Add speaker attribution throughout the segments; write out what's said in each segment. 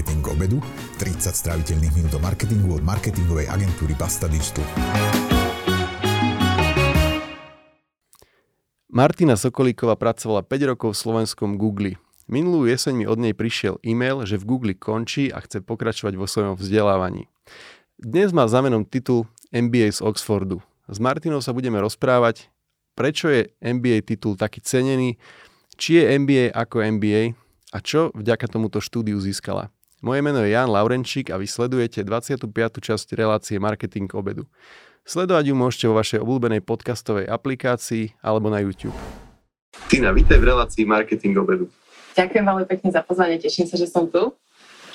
Speaker 1: Marketing obedu, 30 stráviteľných minút o marketingu od marketingovej agentúry Basta Digital.
Speaker 2: Martina Sokolíková pracovala 5 rokov v slovenskom Google. Minulú jeseň mi od nej prišiel e-mail, že v Google končí a chce pokračovať vo svojom vzdelávaní. Dnes má zamenom titul MBA z Oxfordu. S Martinou sa budeme rozprávať, prečo je MBA titul taký cenený, či je MBA ako MBA a čo vďaka tomuto štúdiu získala. Moje meno je Jan Laurenčík a vy sledujete 25. časť relácie Marketing obedu. Sledovať ju môžete vo vašej obľúbenej podcastovej aplikácii alebo na YouTube.
Speaker 3: Tina, vítaj v relácii Marketing obedu.
Speaker 4: Ďakujem veľmi pekne za pozvanie, teším sa, že som tu.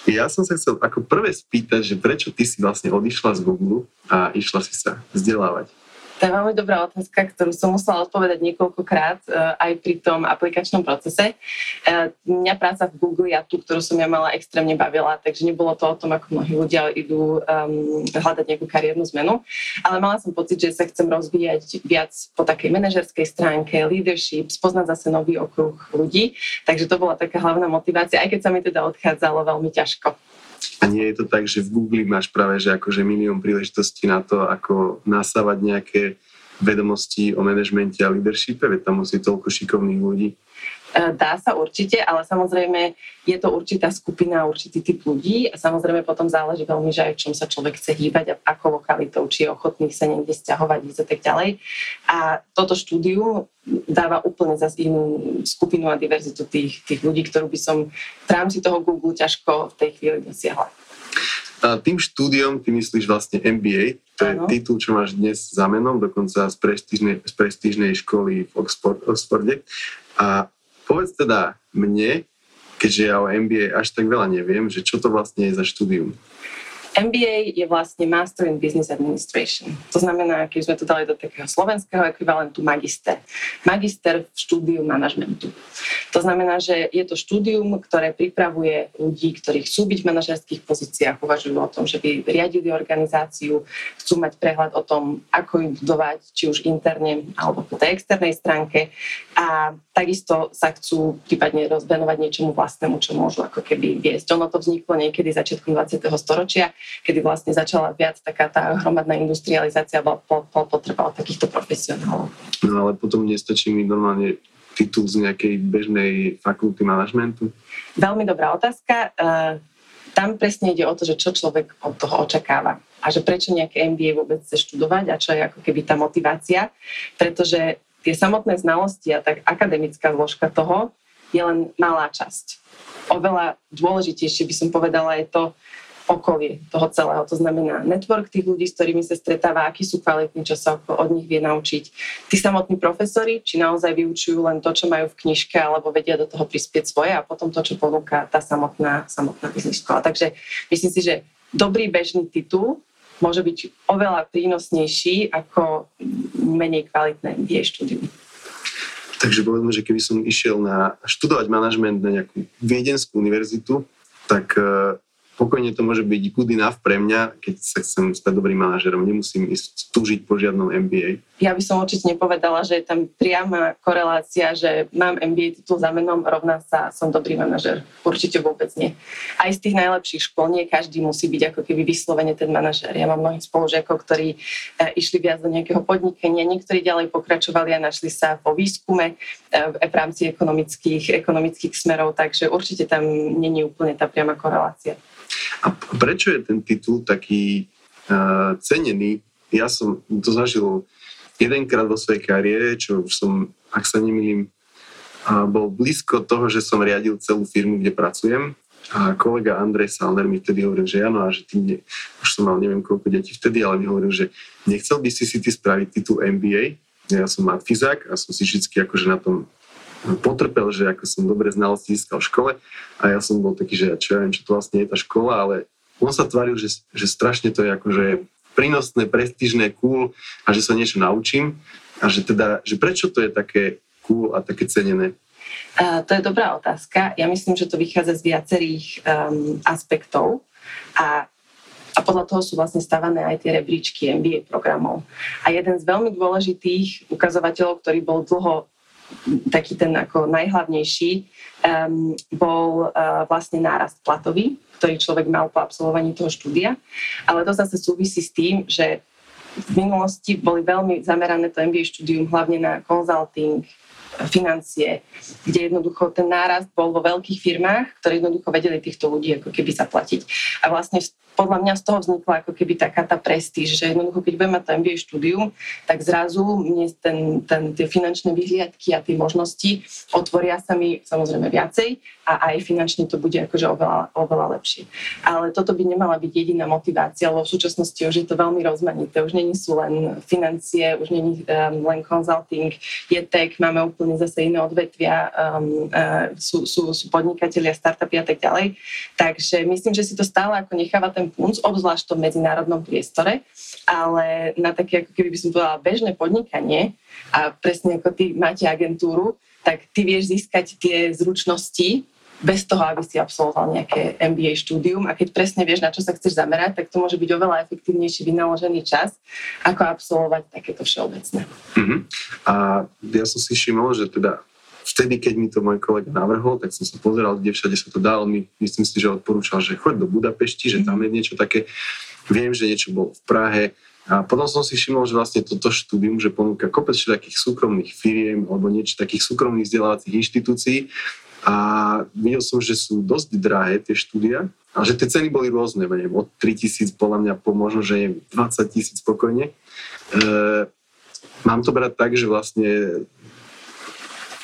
Speaker 3: Ja som sa chcel ako prvé spýtať, že prečo ty si vlastne odišla z Google a išla si sa vzdelávať?
Speaker 4: To je veľmi dobrá otázka, ktorú som musela odpovedať niekoľkokrát e, aj pri tom aplikačnom procese. E, mňa práca v Google a tú, ktorú som ja mala, extrémne bavila, takže nebolo to o tom, ako mnohí ľudia idú um, hľadať nejakú kariérnu zmenu, ale mala som pocit, že sa chcem rozvíjať viac po takej manažerskej stránke, leadership, spoznať zase nový okruh ľudí, takže to bola taká hlavná motivácia, aj keď sa mi teda odchádzalo veľmi ťažko.
Speaker 3: Nie je to tak, že v Google máš práve že akože milión príležitostí na to, ako nasávať nejaké vedomosti o manažmente a leadershipe, veď tam musí toľko šikovných ľudí.
Speaker 4: E, dá sa určite, ale samozrejme je to určitá skupina, určitý typ ľudí a samozrejme potom záleží veľmi, že aj v čom sa človek chce hýbať a ako lokalitou, či je ochotný sa niekde stiahovať, ísť a tak ďalej. A toto štúdium dáva úplne zase inú skupinu a diverzitu tých, tých ľudí, ktorú by som v rámci toho Google ťažko v tej chvíli dosiahla.
Speaker 3: A tým štúdiom ty myslíš vlastne MBA, to je ano. titul, čo máš dnes za menom, dokonca z prestížnej, z prestížnej školy v Oxford, Oxforde. A Povedz teda mne, keďže ja o MBA až tak veľa neviem, že čo to vlastne je za štúdium.
Speaker 4: MBA je vlastne Master in Business Administration. To znamená, keď sme to dali do takého slovenského ekvivalentu magister. Magister v štúdiu manažmentu. To znamená, že je to štúdium, ktoré pripravuje ľudí, ktorí chcú byť v manažerských pozíciách, uvažujú o tom, že by riadili organizáciu, chcú mať prehľad o tom, ako ju budovať, či už interne alebo po tej externej stránke. A takisto sa chcú prípadne rozvenovať niečomu vlastnému, čo môžu ako keby viesť. Ono to vzniklo niekedy začiatkom 20. storočia kedy vlastne začala viac taká tá hromadná industrializácia, bola po, potreba takýchto profesionálov.
Speaker 3: No ale potom nestačí mi normálne titul z nejakej bežnej fakulty manažmentu?
Speaker 4: Veľmi dobrá otázka. Uh, tam presne ide o to, že čo človek od toho očakáva a že prečo nejaké MBA vôbec chce študovať a čo je ako keby tá motivácia, pretože tie samotné znalosti a tak akademická zložka toho je len malá časť. Oveľa dôležitejšie by som povedala je to, okolie toho celého. To znamená network tých ľudí, s ktorými sa stretáva, akí sú kvalitní, čo sa od nich vie naučiť. Tí samotní profesori, či naozaj vyučujú len to, čo majú v knižke, alebo vedia do toho prispieť svoje a potom to, čo ponúka tá samotná, samotná biznis škola. Takže myslím si, že dobrý bežný titul môže byť oveľa prínosnejší ako menej kvalitné MBA štúdium.
Speaker 3: Takže povedzme, že keby som išiel na študovať manažment na nejakú viedenskú univerzitu, tak eh, pokojne to môže byť good enough pre mňa, keď sa chcem stať dobrým manažerom. Nemusím ísť túžiť po žiadnom MBA.
Speaker 4: Ja by som určite nepovedala, že je tam priama korelácia, že mám MBA titul za menom, rovná sa som dobrý manažer. Určite vôbec nie. Aj z tých najlepších škôl nie každý musí byť ako keby vyslovene ten manažer. Ja mám mnohých spolužiakov, ktorí e, išli viac do nejakého podnikania, niektorí ďalej pokračovali a našli sa vo výskume e, v rámci ekonomických, ekonomických smerov, takže určite tam není úplne tá priama korelácia.
Speaker 3: A prečo je ten titul taký uh, cenený? Ja som to zažil jedenkrát vo svojej kariére, čo už som, ak sa nemýlim, uh, bol blízko toho, že som riadil celú firmu, kde pracujem. A kolega Andrej Salner mi vtedy hovoril, že áno, a že ty ne, už som mal neviem koľko detí vtedy, ale mi hovoril, že nechcel by si si ty spraviť titul MBA. Ja som matfizák a som si vždy akože na tom potrpel, že ako som dobre znalosti získal v škole a ja som bol taký, že čo ja viem, čo to vlastne je tá škola, ale on sa tváril, že, že strašne to je akože prínosné, prestížne, cool a že sa niečo naučím a že teda, že prečo to je také cool a také cenené?
Speaker 4: Uh, to je dobrá otázka. Ja myslím, že to vychádza z viacerých um, aspektov a a podľa toho sú vlastne stavané aj tie rebríčky MBA programov. A jeden z veľmi dôležitých ukazovateľov, ktorý bol dlho taký ten ako najhlavnejší um, bol uh, vlastne nárast platový, ktorý človek mal po absolvovaní toho štúdia. Ale to zase súvisí s tým, že v minulosti boli veľmi zamerané to MBA štúdium hlavne na consulting, financie, kde jednoducho ten nárast bol vo veľkých firmách, ktoré jednoducho vedeli týchto ľudí ako keby zaplatiť. A vlastne podľa mňa z toho vznikla ako keby taká tá prestíž, že jednoducho, keď budem mať to MBA štúdium, tak zrazu mne ten, ten, tie finančné vyhliadky a tie možnosti otvoria sa mi samozrejme viacej a aj finančne to bude akože oveľa, oveľa lepšie. Ale toto by nemala byť jediná motivácia, lebo v súčasnosti už je to veľmi rozmanité. Už není sú len financie, už není um, len consulting, je tech, máme úplne zase iné odvetvia, um, uh, sú, sú, sú podnikatelia, startupy a tak ďalej. Takže myslím, že si to stále ako necháva ten punc, obzvlášť v tom medzinárodnom priestore, ale na také, ako keby by som povedala, bežné podnikanie a presne ako ty máte agentúru, tak ty vieš získať tie zručnosti bez toho, aby si absolvoval nejaké MBA štúdium a keď presne vieš, na čo sa chceš zamerať, tak to môže byť oveľa efektívnejší vynaložený čas, ako absolvovať takéto všeobecné.
Speaker 3: Uh-huh. A ja som si všimol, že teda vtedy, keď mi to môj kolega navrhol, tak som sa pozeral, kde všade sa to dalo. My, myslím si, že odporúčal, že choď do Budapešti, že tam je niečo také. Viem, že niečo bolo v Prahe. A potom som si všimol, že vlastne toto štúdium, že ponúka kopec takých súkromných firiem alebo niečo takých súkromných vzdelávacích inštitúcií. A videl som, že sú dosť drahé tie štúdia a že tie ceny boli rôzne, neviem, od 3 tisíc podľa mňa po možno, že je 20 tisíc spokojne. E, mám to brať tak, že vlastne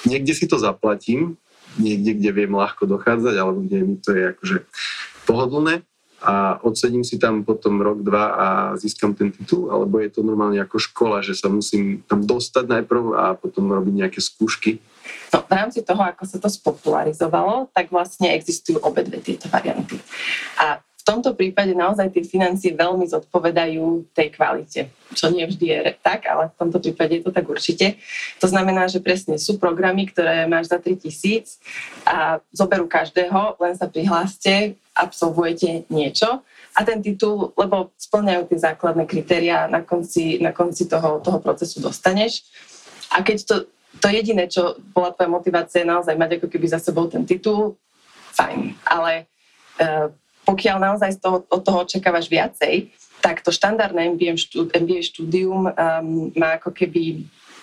Speaker 3: niekde si to zaplatím, niekde, kde viem ľahko dochádzať, alebo kde mi to je akože pohodlné a odsedím si tam potom rok, dva a získam ten titul, alebo je to normálne ako škola, že sa musím tam dostať najprv a potom robiť nejaké skúšky?
Speaker 4: No, v rámci toho, ako sa to spopularizovalo, tak vlastne existujú obe dve tieto varianty. A v tomto prípade naozaj tie financie veľmi zodpovedajú tej kvalite, čo nie vždy je tak, ale v tomto prípade je to tak určite. To znamená, že presne sú programy, ktoré máš za 3000 a zoberú každého, len sa prihláste, absolvujete niečo a ten titul, lebo splňajú tie základné kritéria, na konci, na konci toho, toho procesu dostaneš. A keď to, to jediné, čo bola tvoja motivácia, je naozaj mať ako keby za sebou ten titul, fajn. Ale uh, pokiaľ naozaj z toho, od toho očakávaš viacej, tak to štandardné MBA, štúd, MBA štúdium um, má ako keby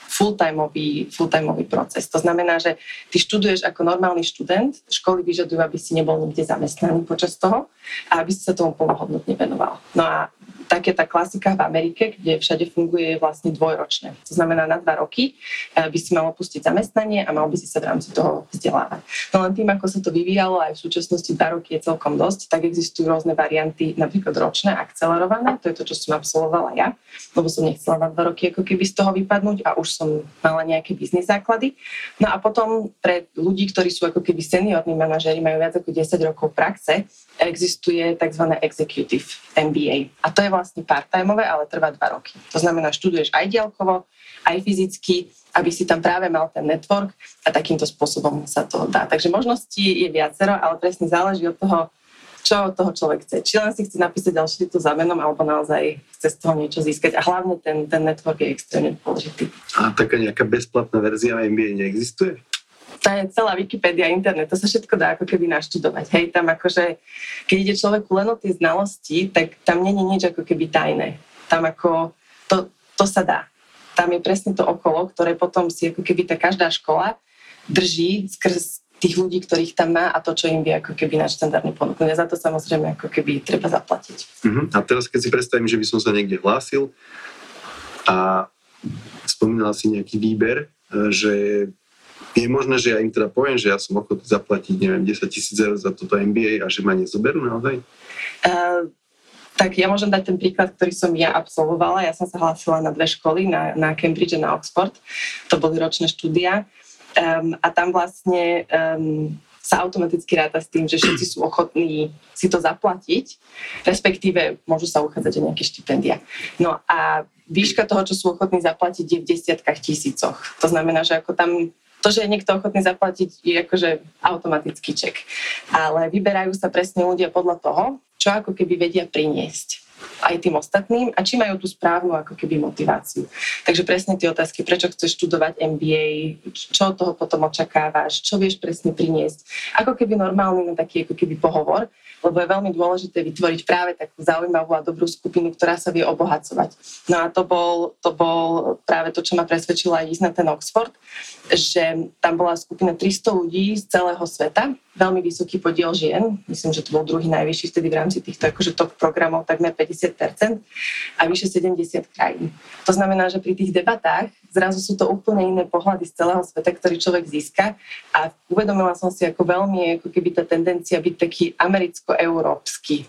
Speaker 4: full-timeový, full-timeový proces. To znamená, že ty študuješ ako normálny študent, školy vyžadujú, aby si nebol nikde zamestnaný počas toho a aby si sa tomu plnohodnotne venoval. No a tak je tá klasika v Amerike, kde všade funguje vlastne dvojročné. To znamená, na dva roky eh, by si mal opustiť zamestnanie a mal by si sa v rámci toho vzdelávať. No len tým, ako sa to vyvíjalo, aj v súčasnosti dva roky je celkom dosť, tak existujú rôzne varianty, napríklad ročné, akcelerované, to je to, čo som absolvovala ja, lebo som nechcela na dva roky ako keby z toho vypadnúť a už som mala nejaké biznis základy. No a potom pre ľudí, ktorí sú ako keby seniorní manažeri, majú viac ako 10 rokov praxe, existuje tzv. executive MBA. A to je vlastne part-timeové, ale trvá dva roky. To znamená, študuješ aj diaľkovo, aj fyzicky, aby si tam práve mal ten network a takýmto spôsobom sa to dá. Takže možností je viacero, ale presne záleží od toho, čo od toho človek chce. Či len si chce napísať ďalší titul za menom, alebo naozaj chce z toho niečo získať. A hlavne ten, ten network je extrémne dôležitý.
Speaker 3: A taká nejaká bezplatná verzia MBA neexistuje?
Speaker 4: to je celá Wikipedia, internet, to sa všetko dá ako keby naštudovať. Hej, tam akože, keď ide človeku len o tie znalosti, tak tam není nič ako keby tajné. Tam ako, to, to sa dá. Tam je presne to okolo, ktoré potom si ako keby tá každá škola drží skrz tých ľudí, ktorých tam má a to, čo im vie ako keby náš štandardný ponúknuť. A za to samozrejme ako keby treba zaplatiť.
Speaker 3: Uh-huh. A teraz keď si predstavím, že by som sa niekde hlásil a spomínala si nejaký výber, e, že je možné, že ja im teda poviem, že ja som ochotný zaplatiť, neviem, 10 tisíc eur za toto MBA a že ma nezoberú naozaj? Uh,
Speaker 4: tak ja môžem dať ten príklad, ktorý som ja absolvovala. Ja som sa hlásila na dve školy, na, na Cambridge a na Oxford. To boli ročné štúdia. Um, a tam vlastne um, sa automaticky ráta s tým, že všetci sú ochotní si to zaplatiť, respektíve môžu sa uchádzať o nejaké štipendia. No a výška toho, čo sú ochotní zaplatiť, je v desiatkách tisícoch. To znamená, že ako tam to, že je niekto ochotný zaplatiť, je akože automatický ček. Ale vyberajú sa presne ľudia podľa toho, čo ako keby vedia priniesť. Aj tým ostatným a či majú tú správnu ako keby motiváciu. Takže presne tie otázky, prečo chceš študovať MBA, čo toho potom očakávaš, čo vieš presne priniesť. Ako keby normálny no, taký ako keby pohovor, lebo je veľmi dôležité vytvoriť práve takú zaujímavú a dobrú skupinu, ktorá sa vie obohacovať. No a to bol, to bol práve to, čo ma presvedčilo aj ísť na ten Oxford, že tam bola skupina 300 ľudí z celého sveta, veľmi vysoký podiel žien, myslím, že to bol druhý najvyšší vtedy v rámci týchto akože top programov, takmer 50% a vyše 70 krajín. To znamená, že pri tých debatách zrazu sú to úplne iné pohľady z celého sveta, ktorý človek získa a uvedomila som si, ako veľmi ako keby tá tendencia byť taký americko-európsky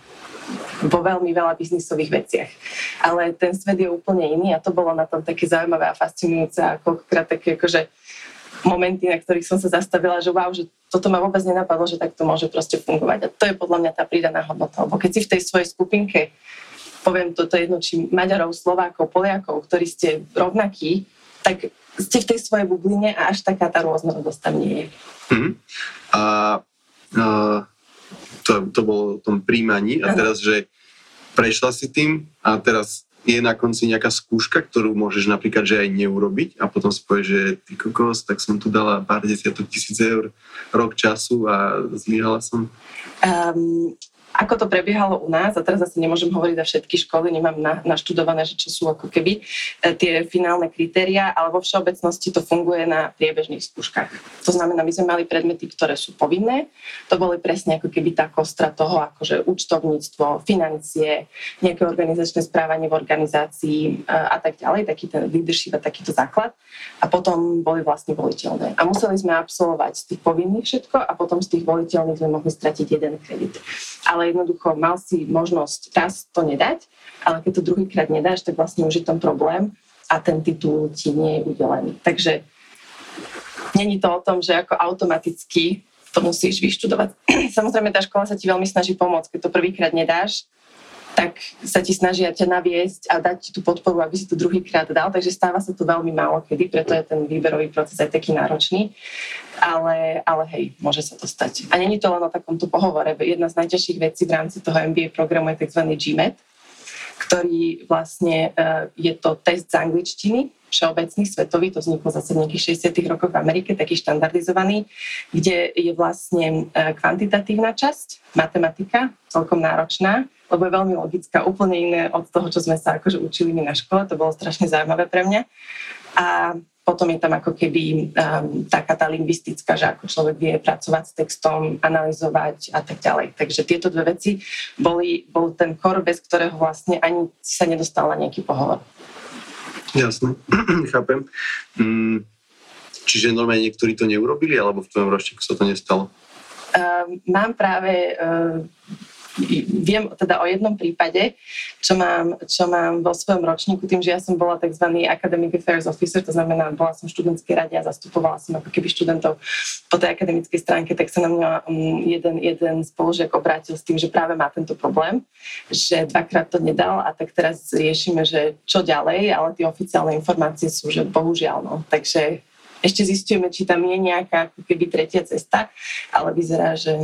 Speaker 4: vo veľmi veľa biznisových veciach. Ale ten svet je úplne iný a to bolo na tom také zaujímavé a fascinujúce a koľkokrát také akože momenty, na ktorých som sa zastavila, že wow, že toto ma vôbec nenapadlo, že takto môže proste fungovať. A to je podľa mňa tá pridaná hodnota. Lebo keď si v tej svojej skupinke, poviem toto jedno, či Maďarov, Slovákov, Poliakov, ktorí ste rovnakí, tak ste v tej svojej bubline a až taká tá rôznorodosť tam nie je.
Speaker 3: Mm-hmm. A, a to, to bolo o tom príjmaní a teraz, že prešla si tým a teraz je na konci nejaká skúška, ktorú môžeš napríklad že aj neurobiť a potom si povieš, že ty kokos, tak som tu dala pár desiatok tisíc eur rok času a zlyhala som?
Speaker 4: Um, ako to prebiehalo u nás, a teraz asi nemôžem hovoriť za všetky školy, nemám na, naštudované, že čo sú ako keby e, tie finálne kritéria, ale vo všeobecnosti to funguje na priebežných skúškach. To znamená, my sme mali predmety, ktoré sú povinné, to boli presne ako keby tá kostra toho, akože účtovníctvo, financie, nejaké organizačné správanie v organizácii e, a tak ďalej, taký ten leadership a takýto základ. A potom boli vlastne voliteľné. A museli sme absolvovať z tých povinných všetko a potom z tých voliteľných sme mohli stratiť jeden kredit. Ale jednoducho mal si možnosť raz to nedať, ale keď to druhýkrát nedáš, tak vlastne už je tam problém a ten titul ti nie je udelený. Takže není to o tom, že ako automaticky to musíš vyštudovať. Samozrejme, tá škola sa ti veľmi snaží pomôcť. Keď to prvýkrát nedáš, tak sa ti snažia ťa naviesť a dať ti tú podporu, aby si to druhýkrát dal. Takže stáva sa to veľmi málo kedy, preto je ten výberový proces aj taký náročný. Ale, ale hej, môže sa to stať. A není to len o takomto pohovore. Jedna z najťažších vecí v rámci toho MBA programu je tzv. GMAT, ktorý vlastne uh, je to test z angličtiny, všeobecný, svetový, to vzniklo zase v nejakých 60. rokoch v Amerike, taký štandardizovaný, kde je vlastne uh, kvantitatívna časť, matematika, celkom náročná, lebo je veľmi logická, úplne iné od toho, čo sme sa akože učili my na škole, to bolo strašne zaujímavé pre mňa. A potom je tam ako keby um, taká tá lingvistická, že ako človek vie pracovať s textom, analyzovať a tak ďalej. Takže tieto dve veci boli, bol ten kor, bez ktorého vlastne ani sa nedostal na nejaký pohovor.
Speaker 3: Jasne, chápem. Mm, čiže normálne niektorí to neurobili, alebo v tvojom ročníku sa to nestalo?
Speaker 4: Um, mám práve uh, viem teda o jednom prípade, čo mám, čo mám vo svojom ročníku, tým, že ja som bola tzv. Academic Affairs Officer, to znamená, bola som v študentskej rade a zastupovala som ako keby študentov po tej akademickej stránke, tak sa na mňa mm, jeden, jeden spolužiak obrátil s tým, že práve má tento problém, že dvakrát to nedal a tak teraz riešime, že čo ďalej, ale tie oficiálne informácie sú, že bohužiaľ, no. Takže ešte zistujeme, či tam je nejaká keby tretia cesta, ale vyzerá, že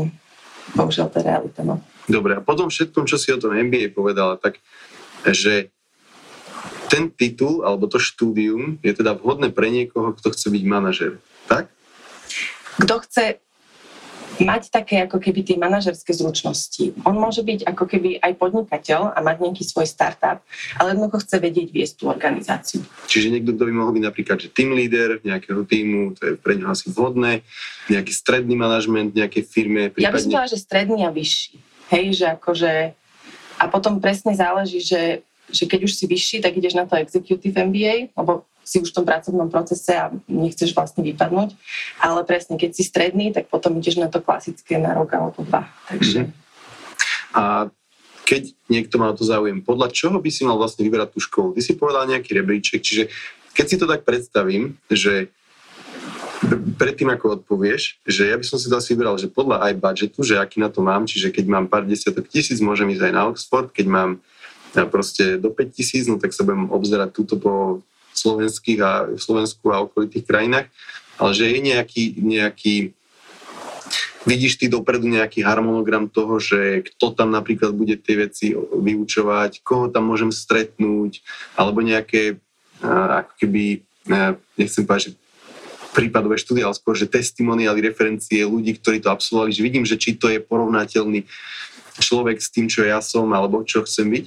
Speaker 4: bohužiaľ to je realita. No.
Speaker 3: Dobre, a potom všetkom, čo si o tom MBA povedala, tak že ten titul alebo to štúdium je teda vhodné pre niekoho, kto chce byť manažer, tak?
Speaker 4: Kto chce mať také ako keby tie manažerské zručnosti. On môže byť ako keby aj podnikateľ a mať nejaký svoj startup, ale jednoducho chce vedieť viesť tú organizáciu.
Speaker 3: Čiže niekto, kto by mohol byť napríklad že team leader nejakého týmu, to je pre neho asi vhodné, nejaký stredný manažment nejakej firme.
Speaker 4: Prípadne... Ja by som povedala, že stredný a vyšší. Hej, že akože... A potom presne záleží, že, že keď už si vyšší, tak ideš na to executive MBA, lebo si už v tom pracovnom procese a nechceš vlastne vypadnúť. Ale presne, keď si stredný, tak potom ideš na to klasické na rok alebo dva. Takže... Mm-hmm.
Speaker 3: A keď niekto má to záujem, podľa čoho by si mal vlastne vyberať tú školu? Ty si povedal nejaký rebríček, čiže keď si to tak predstavím, že predtým ako odpovieš, že ja by som si to asi vyberal, že podľa aj budžetu, že aký na to mám, čiže keď mám pár desiatok tisíc, môžem ísť aj na Oxford, keď mám proste do 5 tisíc, no tak sa budem obzerať túto po slovenských a v Slovensku a okolitých krajinách, ale že je nejaký, nejaký vidíš ty dopredu nejaký harmonogram toho, že kto tam napríklad bude tie veci vyučovať, koho tam môžem stretnúť, alebo nejaké ako keby, nechcem povedať, že prípadové štúdie, ale skôr, že testimoniály, referencie ľudí, ktorí to absolvovali, že vidím, že či to je porovnateľný človek s tým, čo ja som, alebo čo chcem byť?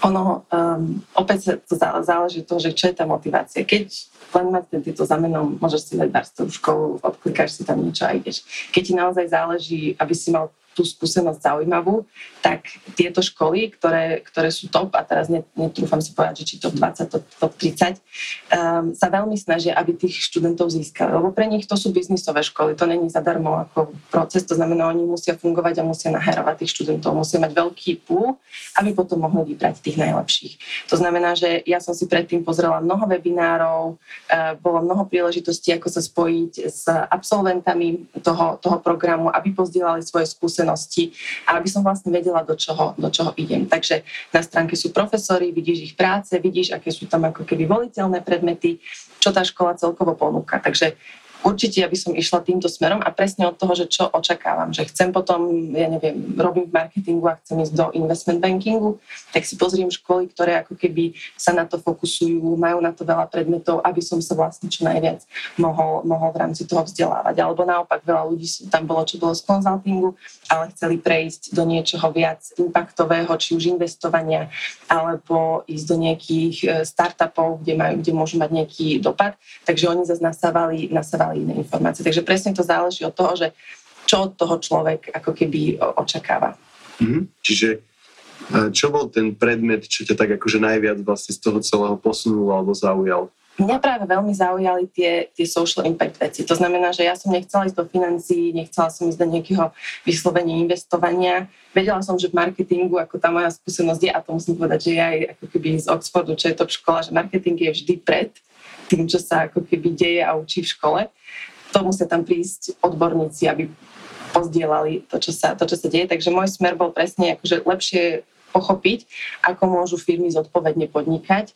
Speaker 4: Ono, um, opäť to záleží to, že čo je tá motivácia. Keď len mať ten titul za menom, môžeš si dať barstovú školu, odklikáš si tam niečo a ideš. Keď ti naozaj záleží, aby si mal tú skúsenosť zaujímavú, tak tieto školy, ktoré, ktoré sú top, a teraz netrúfam si povedať, že či top 20, top, top 30, um, sa veľmi snažia, aby tých študentov získali. Lebo pre nich to sú biznisové školy, to není zadarmo ako proces, to znamená, oni musia fungovať a musia naherovať tých študentov, musia mať veľký púl, aby potom mohli vybrať tých najlepších. To znamená, že ja som si predtým pozrela mnoho webinárov, uh, bolo mnoho príležitostí, ako sa spojiť s absolventami toho, toho programu, aby pozdielali svoje skúsenosti skúsenosti a aby som vlastne vedela, do čoho, do čoho idem. Takže na stránke sú profesori, vidíš ich práce, vidíš, aké sú tam ako keby voliteľné predmety, čo tá škola celkovo ponúka. Takže určite ja by som išla týmto smerom a presne od toho, že čo očakávam, že chcem potom, ja neviem, robím v marketingu a chcem ísť do investment bankingu, tak si pozriem školy, ktoré ako keby sa na to fokusujú, majú na to veľa predmetov, aby som sa vlastne čo najviac mohol, mohol v rámci toho vzdelávať. Alebo naopak veľa ľudí tam bolo, čo bolo z konzultingu, ale chceli prejsť do niečoho viac impaktového, či už investovania, alebo ísť do nejakých e, startupov, kde, majú, kde môžu mať nejaký dopad. Takže oni zase nasávali, nasávali dostali iné informácie. Takže presne to záleží od toho, že čo od toho človek ako keby očakáva.
Speaker 3: Mm-hmm. Čiže čo bol ten predmet, čo ťa tak akože najviac vlastne z toho celého posunul alebo zaujal?
Speaker 4: Mňa práve veľmi zaujali tie, tie social impact veci. To znamená, že ja som nechcela ísť do financií, nechcela som ísť do nejakého vyslovenia investovania. Vedela som, že v marketingu, ako tá moja skúsenosť je, a to musím povedať, že ja aj ako keby z Oxfordu, čo je top škola, že marketing je vždy pred tým, čo sa ako keby deje a učí v škole. To musia tam prísť odborníci, aby pozdielali to, čo sa, to, čo sa deje. Takže môj smer bol presne akože lepšie pochopiť, ako môžu firmy zodpovedne podnikať,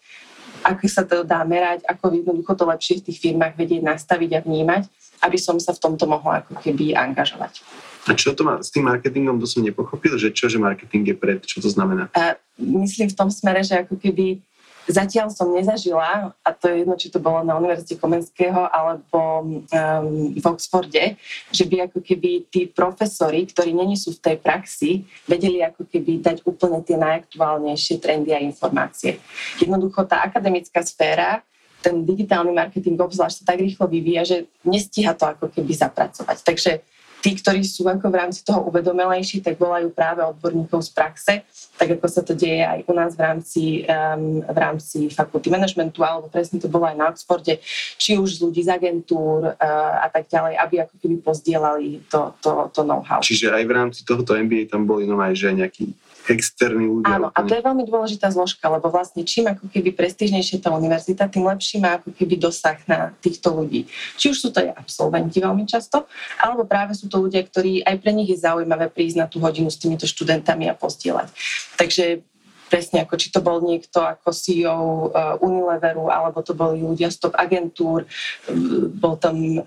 Speaker 4: ako sa to dá merať, ako jednoducho to lepšie v tých firmách vedieť nastaviť a vnímať, aby som sa v tomto mohla ako keby angažovať.
Speaker 3: A čo to má s tým marketingom, to som nepochopil, že čo, že marketing je pred, čo to znamená?
Speaker 4: A myslím v tom smere, že ako keby Zatiaľ som nezažila, a to je jedno, či to bolo na Univerzite Komenského alebo um, v Oxforde, že by ako keby tí profesori, ktorí není sú v tej praxi, vedeli ako keby dať úplne tie najaktuálnejšie trendy a informácie. Jednoducho tá akademická sféra ten digitálny marketing obzvlášť sa tak rýchlo vyvíja, že nestíha to ako keby zapracovať. Takže tí, ktorí sú ako v rámci toho uvedomelejší, tak volajú práve odborníkov z praxe, tak ako sa to deje aj u nás v rámci, um, v rámci fakulty managementu, alebo presne to bolo aj na Oxforde, či už z ľudí z agentúr uh, a tak ďalej, aby ako keby pozdielali to, to, to know-how.
Speaker 3: Čiže aj v rámci tohoto MBA tam boli no aj že nejakí externí ľudia.
Speaker 4: Áno, a to je veľmi dôležitá zložka, lebo vlastne čím ako keby prestížnejšia tá univerzita, tým lepší má ako keby dosah na týchto ľudí. Či už sú to aj absolventi veľmi často, alebo práve sú to ľudia, ktorí aj pre nich je zaujímavé prísť na tú hodinu s týmito študentami a postielať. Takže presne ako či to bol niekto ako CEO uh, Unileveru, alebo to boli ľudia z top agentúr, bol tam um,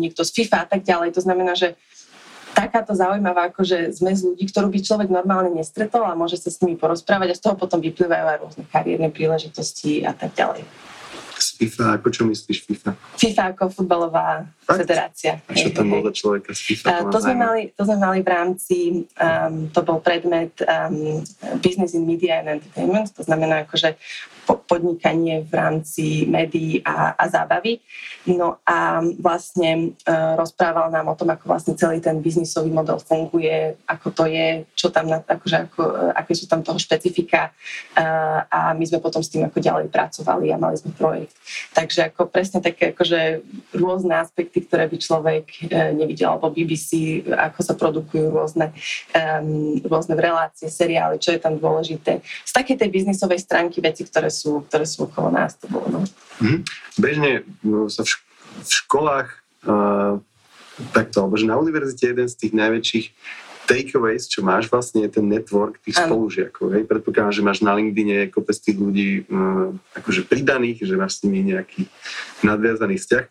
Speaker 4: niekto z FIFA a tak ďalej. To znamená, že takáto zaujímavá akože zmes ľudí, ktorú by človek normálne nestretol a môže sa s nimi porozprávať a z toho potom vyplývajú aj rôzne kariérne príležitosti a tak ďalej.
Speaker 3: Z FIFA, ako čo myslíš FIFA?
Speaker 4: FIFA ako futbalová Fakt? federácia.
Speaker 3: A čo tam bol za človeka z FIFA?
Speaker 4: To, to, sme mali, to sme mali v rámci, um, to bol predmet um, Business in Media and Entertainment, to znamená akože podnikanie v rámci médií a, a zábavy. No a vlastne e, rozprával nám o tom, ako vlastne celý ten biznisový model funguje, ako to je, čo tam, akože ako, e, aké sú tam toho špecifika e, a my sme potom s tým ako ďalej pracovali a mali sme projekt. Takže ako presne také akože rôzne aspekty, ktoré by človek e, nevidel, alebo BBC, ako sa produkujú rôzne, um, rôzne relácie, seriály, čo je tam dôležité. Z takej tej biznisovej stránky veci, ktoré sú, ktoré sú okolo nás. To bolo, no.
Speaker 3: mm-hmm. Bežne no, sa v, šk- v školách uh, takto, alebo že na univerzite jeden z tých najväčších takeaways, čo máš vlastne je ten network tých ano. spolužiakov. Hej? Predpokladám, že máš na LinkedIne kopec tých ľudí uh, akože pridaných, že máš s nimi nejaký nadviazaný vzťah.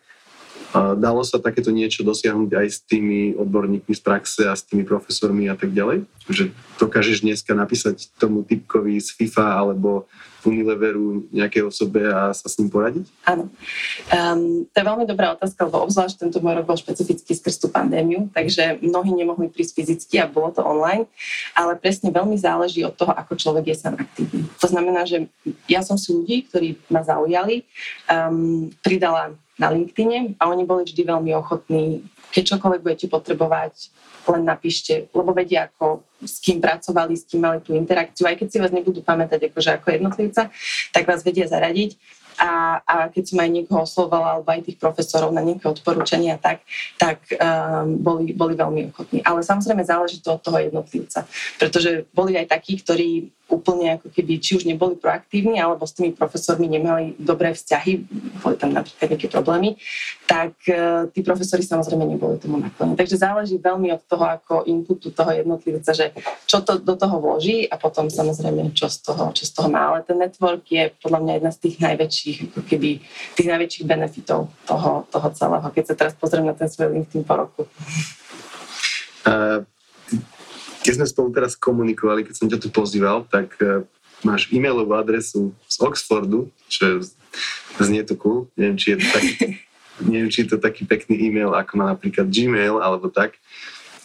Speaker 3: Dalo sa takéto niečo dosiahnuť aj s tými odborníkmi z praxe a s tými profesormi a tak ďalej? Že dokážeš dneska napísať tomu typkovi z FIFA alebo Unileveru nejakej osobe a sa s ním poradiť?
Speaker 4: Áno. Um, to je veľmi dobrá otázka, lebo obzvlášť tento môj rok bol špecifický skrz tú pandémiu, takže mnohí nemohli prísť fyzicky a bolo to online, ale presne veľmi záleží od toho, ako človek je sám aktívny. To znamená, že ja som si ľudí, ktorí ma zaujali, um, pridala na LinkedIne a oni boli vždy veľmi ochotní, keď čokoľvek budete potrebovať, len napíšte, lebo vedia, ako, s kým pracovali, s kým mali tú interakciu. Aj keď si vás nebudú pamätať akože ako jednotlivca, tak vás vedia zaradiť a, a keď som aj niekoho oslovovala, alebo aj tých profesorov na nejaké odporúčania, tak, tak um, boli, boli veľmi ochotní. Ale samozrejme záleží to od toho jednotlivca, pretože boli aj takí, ktorí úplne ako keby, či už neboli proaktívni, alebo s tými profesormi nemali dobré vzťahy, boli tam napríklad nejaké problémy, tak uh, tí profesori samozrejme neboli tomu naklonení. Takže záleží veľmi od toho, ako inputu toho jednotlivca, že čo to do toho vloží a potom samozrejme, čo z toho, čo z toho má. Ale ten network je podľa mňa jedna z tých najväčších, ako keby, tých najväčších benefitov toho, toho celého, keď sa teraz pozriem na ten svoj LinkedIn po roku.
Speaker 3: Uh, keď sme spolu teraz komunikovali, keď som ťa tu pozýval, tak uh, máš e-mailovú adresu z Oxfordu, čo znie to cool. Neviem, či je to taký, neviem, či je to taký pekný e-mail, ako má napríklad Gmail, alebo tak.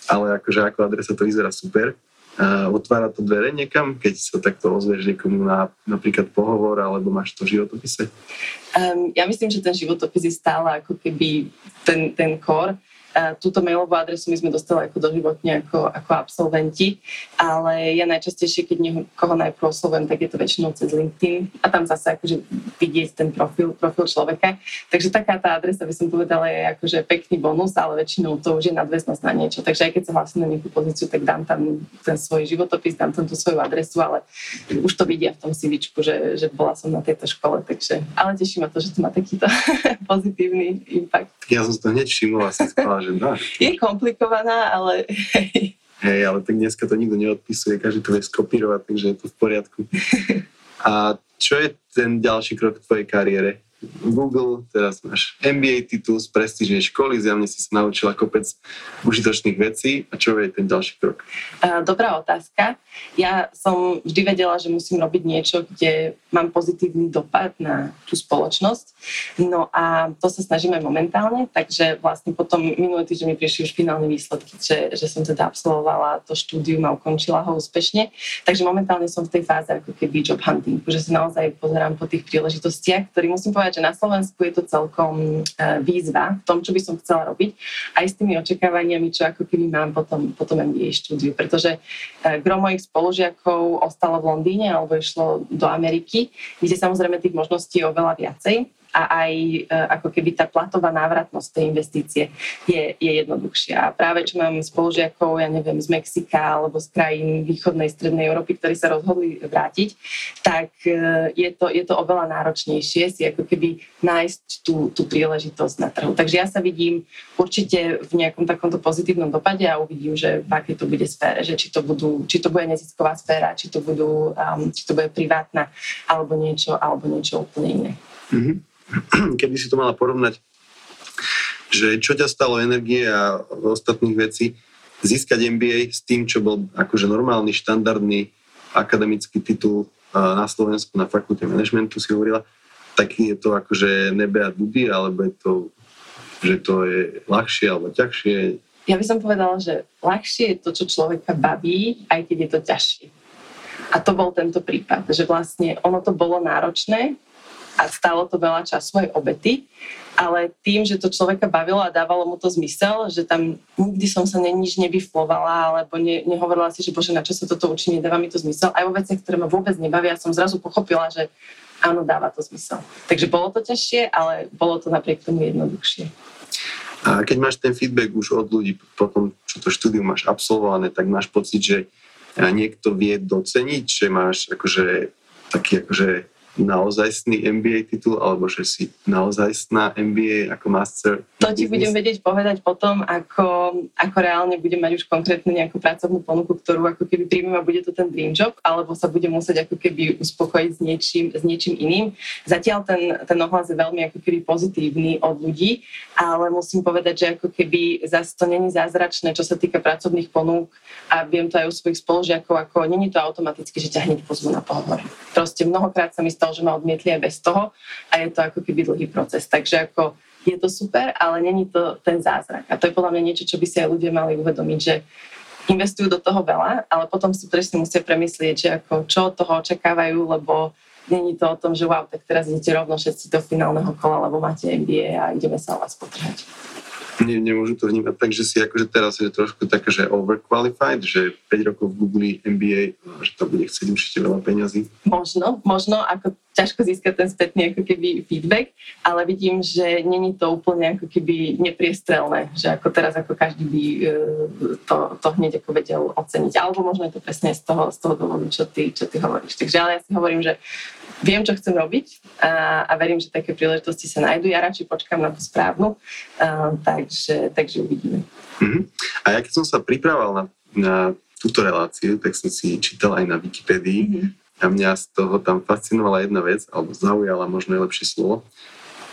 Speaker 3: Ale akože ako adresa to vyzerá super. Uh, otvára to dvere niekam, keď sa takto ozvieš niekomu na napríklad pohovor, alebo máš to v životopise?
Speaker 4: Um, ja myslím, že ten životopis je stále ako keby ten, ten core túto mailovú adresu my sme dostali ako doživotne ako, ako absolventi, ale ja najčastejšie, keď niekoho najprv oslovujem, tak je to väčšinou cez LinkedIn a tam zase akože vidieť ten profil, profil človeka. Takže taká tá adresa by som povedala je akože pekný bonus, ale väčšinou to už je nadväznosť na niečo. Takže aj keď sa hlasím na nejakú pozíciu, tak dám tam ten svoj životopis, dám tam tú svoju adresu, ale už to vidia v tom CVčku, že, že bola som na tejto škole. Takže, ale teší ma to, že to má takýto pozitívny impact.
Speaker 3: Ja som to hneď všimol a som že dá.
Speaker 4: Je komplikovaná, ale
Speaker 3: hej. ale tak dneska to nikto neodpisuje, každý to vie skopírovať, takže je to v poriadku. A čo je ten ďalší krok v tvojej kariére? Google, teraz máš MBA titul z prestížnej školy, zjavne si sa naučila kopec užitočných vecí. A čo je ten ďalší krok?
Speaker 4: Dobrá otázka. Ja som vždy vedela, že musím robiť niečo, kde mám pozitívny dopad na tú spoločnosť. No a to sa snažíme momentálne, takže vlastne potom minulý týždeň mi prišli už finálne výsledky, že, že som teda absolvovala to štúdium a ukončila ho úspešne. Takže momentálne som v tej fáze ako keby job hunting, že sa naozaj pozerám po tých príležitostiach, ktorý musím povedať, povedať, že na Slovensku je to celkom e, výzva v tom, čo by som chcela robiť, aj s tými očakávaniami, čo ako keby mám potom, potom MBA štúdiu, pretože e, gro mojich spolužiakov ostalo v Londýne alebo išlo do Ameriky, kde samozrejme tých možností je oveľa viacej a aj e, ako keby tá platová návratnosť tej investície je, je jednoduchšia. A práve čo mám spolužiakov, ja neviem, z Mexika alebo z krajín východnej, strednej Európy, ktorí sa rozhodli vrátiť, tak e, je to, je to oveľa náročnejšie si ako keby nájsť tú, tú príležitosť na trhu. Takže ja sa vidím určite v nejakom takomto pozitívnom dopade a uvidím, že v akej to bude sfére, že či to, budú, či to bude nezisková sféra, či to, budú, um, či to bude privátna alebo niečo, alebo niečo úplne iné. Mm-hmm.
Speaker 3: keby si to mala porovnať, že čo ťa stalo energie a ostatných vecí, získať MBA s tým, čo bol akože normálny, štandardný akademický titul na Slovensku na fakulte managementu si hovorila, tak je to akože nebe a dudy, alebo je to, že to je ľahšie alebo ťažšie?
Speaker 4: Ja by som povedala, že ľahšie je to, čo človeka baví, aj keď je to ťažšie. A to bol tento prípad, že vlastne ono to bolo náročné, a stalo to veľa času aj obety, ale tým, že to človeka bavilo a dávalo mu to zmysel, že tam nikdy som sa ne, nič nevyflovala, alebo ne, nehovorila si, že bože, na čo sa toto učí, nedáva mi to zmysel. Aj vo veciach, ktoré ma vôbec nebavia, som zrazu pochopila, že áno, dáva to zmysel. Takže bolo to ťažšie, ale bolo to napriek tomu jednoduchšie.
Speaker 3: A keď máš ten feedback už od ľudí po tom, čo to štúdium máš absolvované, tak máš pocit, že niekto vie doceniť, že máš akože taký akože naozajstný MBA titul, alebo že si naozajstná MBA ako master?
Speaker 4: To ti budem vedieť povedať potom, ako, ako reálne budem mať už konkrétne nejakú pracovnú ponuku, ktorú ako keby príjmem a bude to ten dream job, alebo sa budem musieť ako keby uspokojiť s niečím, s niečím iným. Zatiaľ ten, ten ohlas je veľmi ako keby pozitívny od ľudí, ale musím povedať, že ako keby zase to není zázračné, čo sa týka pracovných ponúk a viem to aj u svojich spolužiakov, ako není to automaticky, že ťa hneď pozvú na pohovor. Proste mnohokrát sa mi stalo, že ma odmietli aj bez toho a je to ako keby dlhý proces. Takže ako je to super, ale není to ten zázrak. A to je podľa mňa niečo, čo by si aj ľudia mali uvedomiť, že investujú do toho veľa, ale potom si presne musia premyslieť, že ako, čo od toho očakávajú, lebo není to o tom, že wow, tak teraz idete rovno všetci do finálneho kola, lebo máte MBA a ideme sa o vás potrhať
Speaker 3: ne, nemôžu to vnímať tak, že si akože teraz je trošku také, že overqualified, že 5 rokov v Google MBA, že to bude chcieť určite veľa peňazí.
Speaker 4: Možno, možno, ako ťažko získať ten spätný ako keby feedback, ale vidím, že není to úplne ako keby nepriestrelné, že ako teraz ako každý by e, to, to hneď ako vedel oceniť. Alebo možno je to presne z toho, z toho dôvodu, čo ty, čo ty hovoríš. Takže ale ja si hovorím, že viem, čo chcem robiť a, a verím, že také príležitosti sa nájdú. Ja radšej počkám na tú správnu, a, takže, takže uvidíme.
Speaker 3: Uh-huh. A ja keď som sa pripravoval na, na túto reláciu, tak som si čítal aj na Wikipédii uh-huh. a mňa z toho tam fascinovala jedna vec, alebo zaujala možno je lepšie slovo.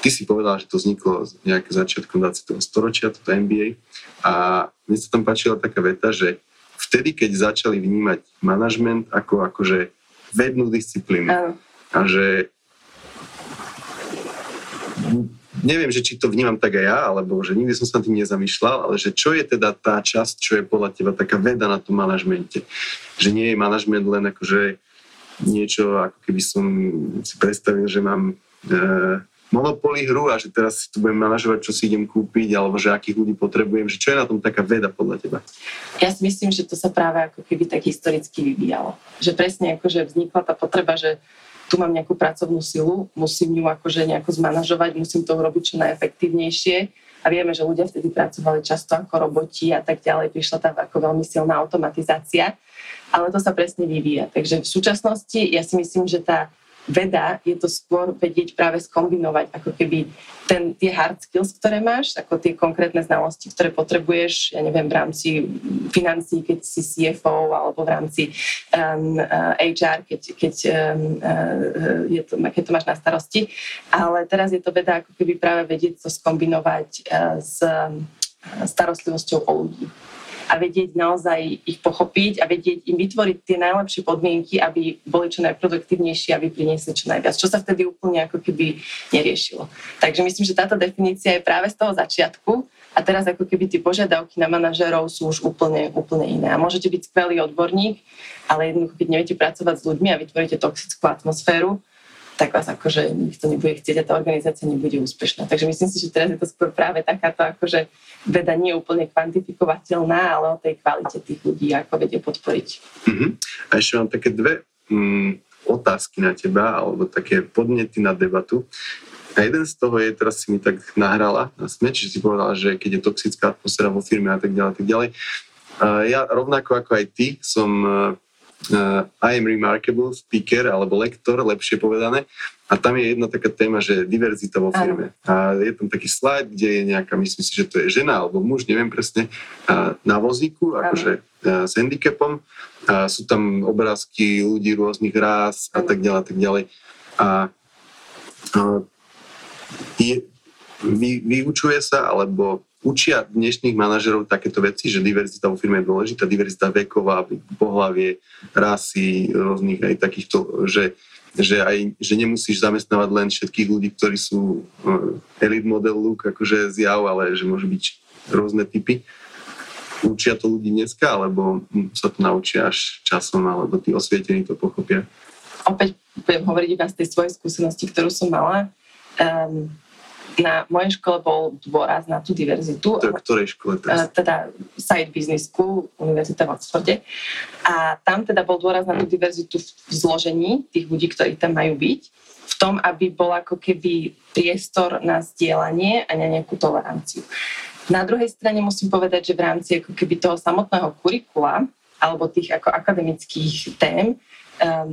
Speaker 3: Ty si povedal, že to vzniklo nejaké začiatkom 20. storočia, toto MBA a mne sa tam páčila taká veta, že vtedy, keď začali vnímať manažment ako akože vednú disciplínu, uh-huh a že neviem, že či to vnímam tak aj ja, alebo že nikdy som sa tým nezamýšľal, ale že čo je teda tá časť, čo je podľa teba taká veda na tom manažmente. Že nie je manažment len akože niečo, ako keby som si predstavil, že mám e, monopoly hru a že teraz tu budem manažovať, čo si idem kúpiť, alebo že akých ľudí potrebujem, že čo je na tom taká veda podľa teba?
Speaker 4: Ja si myslím, že to sa práve ako keby tak historicky vyvíjalo. Že presne ako, že vznikla tá potreba, že tu mám nejakú pracovnú silu, musím ju akože nejako zmanažovať, musím to urobiť čo najefektívnejšie. A vieme, že ľudia vtedy pracovali často ako roboti a tak ďalej. Prišla tam ako veľmi silná automatizácia, ale to sa presne vyvíja. Takže v súčasnosti ja si myslím, že tá veda je to skôr vedieť práve skombinovať ako keby ten, tie hard skills, ktoré máš, ako tie konkrétne znalosti, ktoré potrebuješ, ja neviem, v rámci financí, keď si CFO, alebo v rámci um, uh, HR, keď, keď, um, uh, je to, keď to máš na starosti. Ale teraz je to veda ako keby práve vedieť to skombinovať uh, s starostlivosťou o ľudí a vedieť naozaj ich pochopiť a vedieť im vytvoriť tie najlepšie podmienky, aby boli čo najproduktívnejšie, aby priniesli čo najviac, čo sa vtedy úplne ako keby neriešilo. Takže myslím, že táto definícia je práve z toho začiatku a teraz ako keby tie požiadavky na manažerov sú už úplne, úplne iné. A môžete byť skvelý odborník, ale jednoducho, keď neviete pracovať s ľuďmi a vytvoríte toxickú atmosféru, tak vás akože nikto nebude chcieť a tá organizácia nebude úspešná. Takže myslím si, že teraz je to skôr práve takáto akože veda nie je úplne kvantifikovateľná, ale o tej kvalite tých ľudí, ako vedie podporiť.
Speaker 3: Uh-huh. A ešte mám také dve mm, otázky na teba, alebo také podnety na debatu. A jeden z toho je, teraz si mi tak nahrala na smeč, že si povedala, že keď je toxická atmosféra vo firme a tak ďalej, tak ďalej. Ja rovnako ako aj ty som uh, I am remarkable speaker alebo lektor, lepšie povedané. A tam je jedna taká téma, že diverzita vo firme. A je tam taký slide, kde je nejaká, myslím si, že to je žena alebo muž, neviem presne, a na vozíku, akože a, s handicapom. A sú tam obrázky ľudí rôznych rás a tak ďalej, a tak ďalej. A, a je, vy, vyučuje sa, alebo učia dnešných manažerov takéto veci, že diverzita vo firme je dôležitá, diverzita veková, pohlavie, rasy, rôznych aj takýchto, že, že, aj, že nemusíš zamestnávať len všetkých ľudí, ktorí sú uh, elite model look, akože zjav, ale že môžu byť rôzne typy. Učia to ľudí dneska, alebo sa to naučia až časom, alebo tí osvietení to pochopia?
Speaker 4: Opäť budem hovoriť iba z tej svojej skúsenosti, ktorú som mala. Um, na mojej škole bol dôraz na tú diverzitu.
Speaker 3: To ktorej škole teraz?
Speaker 4: Teda Side Business School, Univerzita v Oxforde. A tam teda bol dôraz na tú diverzitu v zložení tých ľudí, ktorí tam majú byť. V tom, aby bol ako keby priestor na zdieľanie a na nejakú toleranciu. Na druhej strane musím povedať, že v rámci ako keby toho samotného kurikula alebo tých ako akademických tém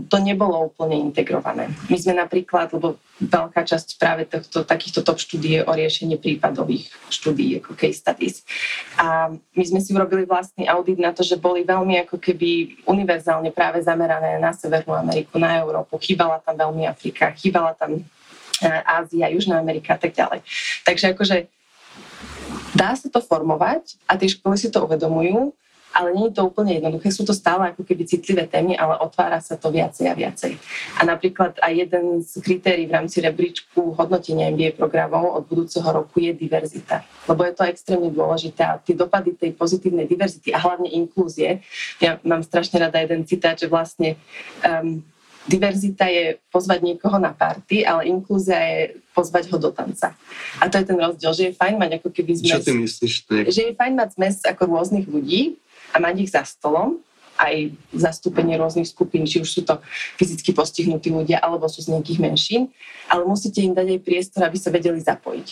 Speaker 4: to nebolo úplne integrované. My sme napríklad, lebo veľká časť práve tohto, takýchto top štúdí je o riešení prípadových štúdí, ako case studies. A my sme si urobili vlastný audit na to, že boli veľmi ako keby univerzálne práve zamerané na Severnú Ameriku, na Európu. Chýbala tam veľmi Afrika, chýbala tam e, Ázia, Južná Amerika a tak ďalej. Takže akože dá sa to formovať a tie školy si to uvedomujú ale nie je to úplne jednoduché. Sú to stále ako keby citlivé témy, ale otvára sa to viacej a viacej. A napríklad aj jeden z kritérií v rámci rebríčku hodnotenia MBA programov od budúceho roku je diverzita. Lebo je to extrémne dôležité a tie dopady tej pozitívnej diverzity a hlavne inklúzie. Ja mám strašne rada jeden citát, že vlastne um, diverzita je pozvať niekoho na party, ale inklúzia je pozvať ho do tanca. A to je ten rozdiel, že je fajn mať ako keby zmes...
Speaker 3: Čo ty myslíš?
Speaker 4: Že je fajn mať zmes ako rôznych ľudí, a mať ich za stolom, aj zastúpenie rôznych skupín, či už sú to fyzicky postihnutí ľudia, alebo sú z nejakých menšín, ale musíte im dať aj priestor, aby sa vedeli zapojiť.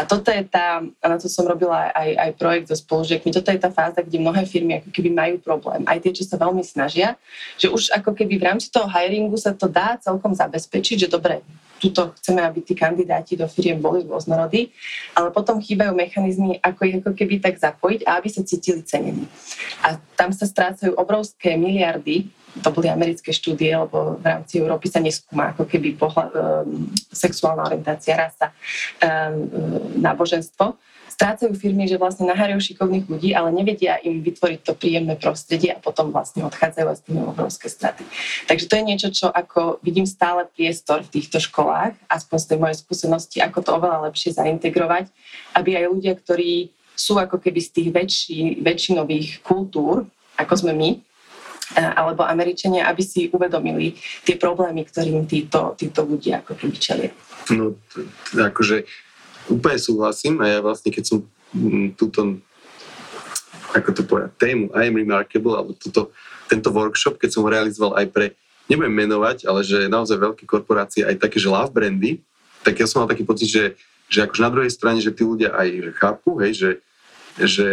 Speaker 4: A toto je tá, a na to som robila aj, aj projekt so spolužiakmi, toto je tá fáza, kde mnohé firmy ako keby majú problém. Aj tie, čo sa veľmi snažia, že už ako keby v rámci toho hiringu sa to dá celkom zabezpečiť, že dobre, tuto chceme, aby tí kandidáti do firiem boli rôznorodí, ale potom chýbajú mechanizmy, ako ich ako keby tak zapojiť a aby sa cítili cenení. A tam sa strácajú obrovské miliardy, to boli americké štúdie, lebo v rámci Európy sa neskúma ako keby pohľad, um, sexuálna orientácia, rasa, um, náboženstvo strácajú firmy, že vlastne nahárajú šikovných ľudí, ale nevedia im vytvoriť to príjemné prostredie a potom vlastne odchádzajú a s tým obrovské straty. Takže to je niečo, čo ako vidím stále priestor v týchto školách, aspoň z tej mojej skúsenosti, ako to oveľa lepšie zaintegrovať, aby aj ľudia, ktorí sú ako keby z tých väčší, väčšinových kultúr, ako sme my, alebo Američania, aby si uvedomili tie problémy, ktorým títo, títo ľudia ako keby čelia.
Speaker 3: No, akože úplne súhlasím a ja vlastne, keď som túto, ako to povedať, tému I am remarkable, alebo túto, tento workshop, keď som ho realizoval aj pre, nebudem menovať, ale že naozaj veľké korporácie, aj také, že love brandy, tak ja som mal taký pocit, že, že akože na druhej strane, že tí ľudia aj chápu, hej, že, že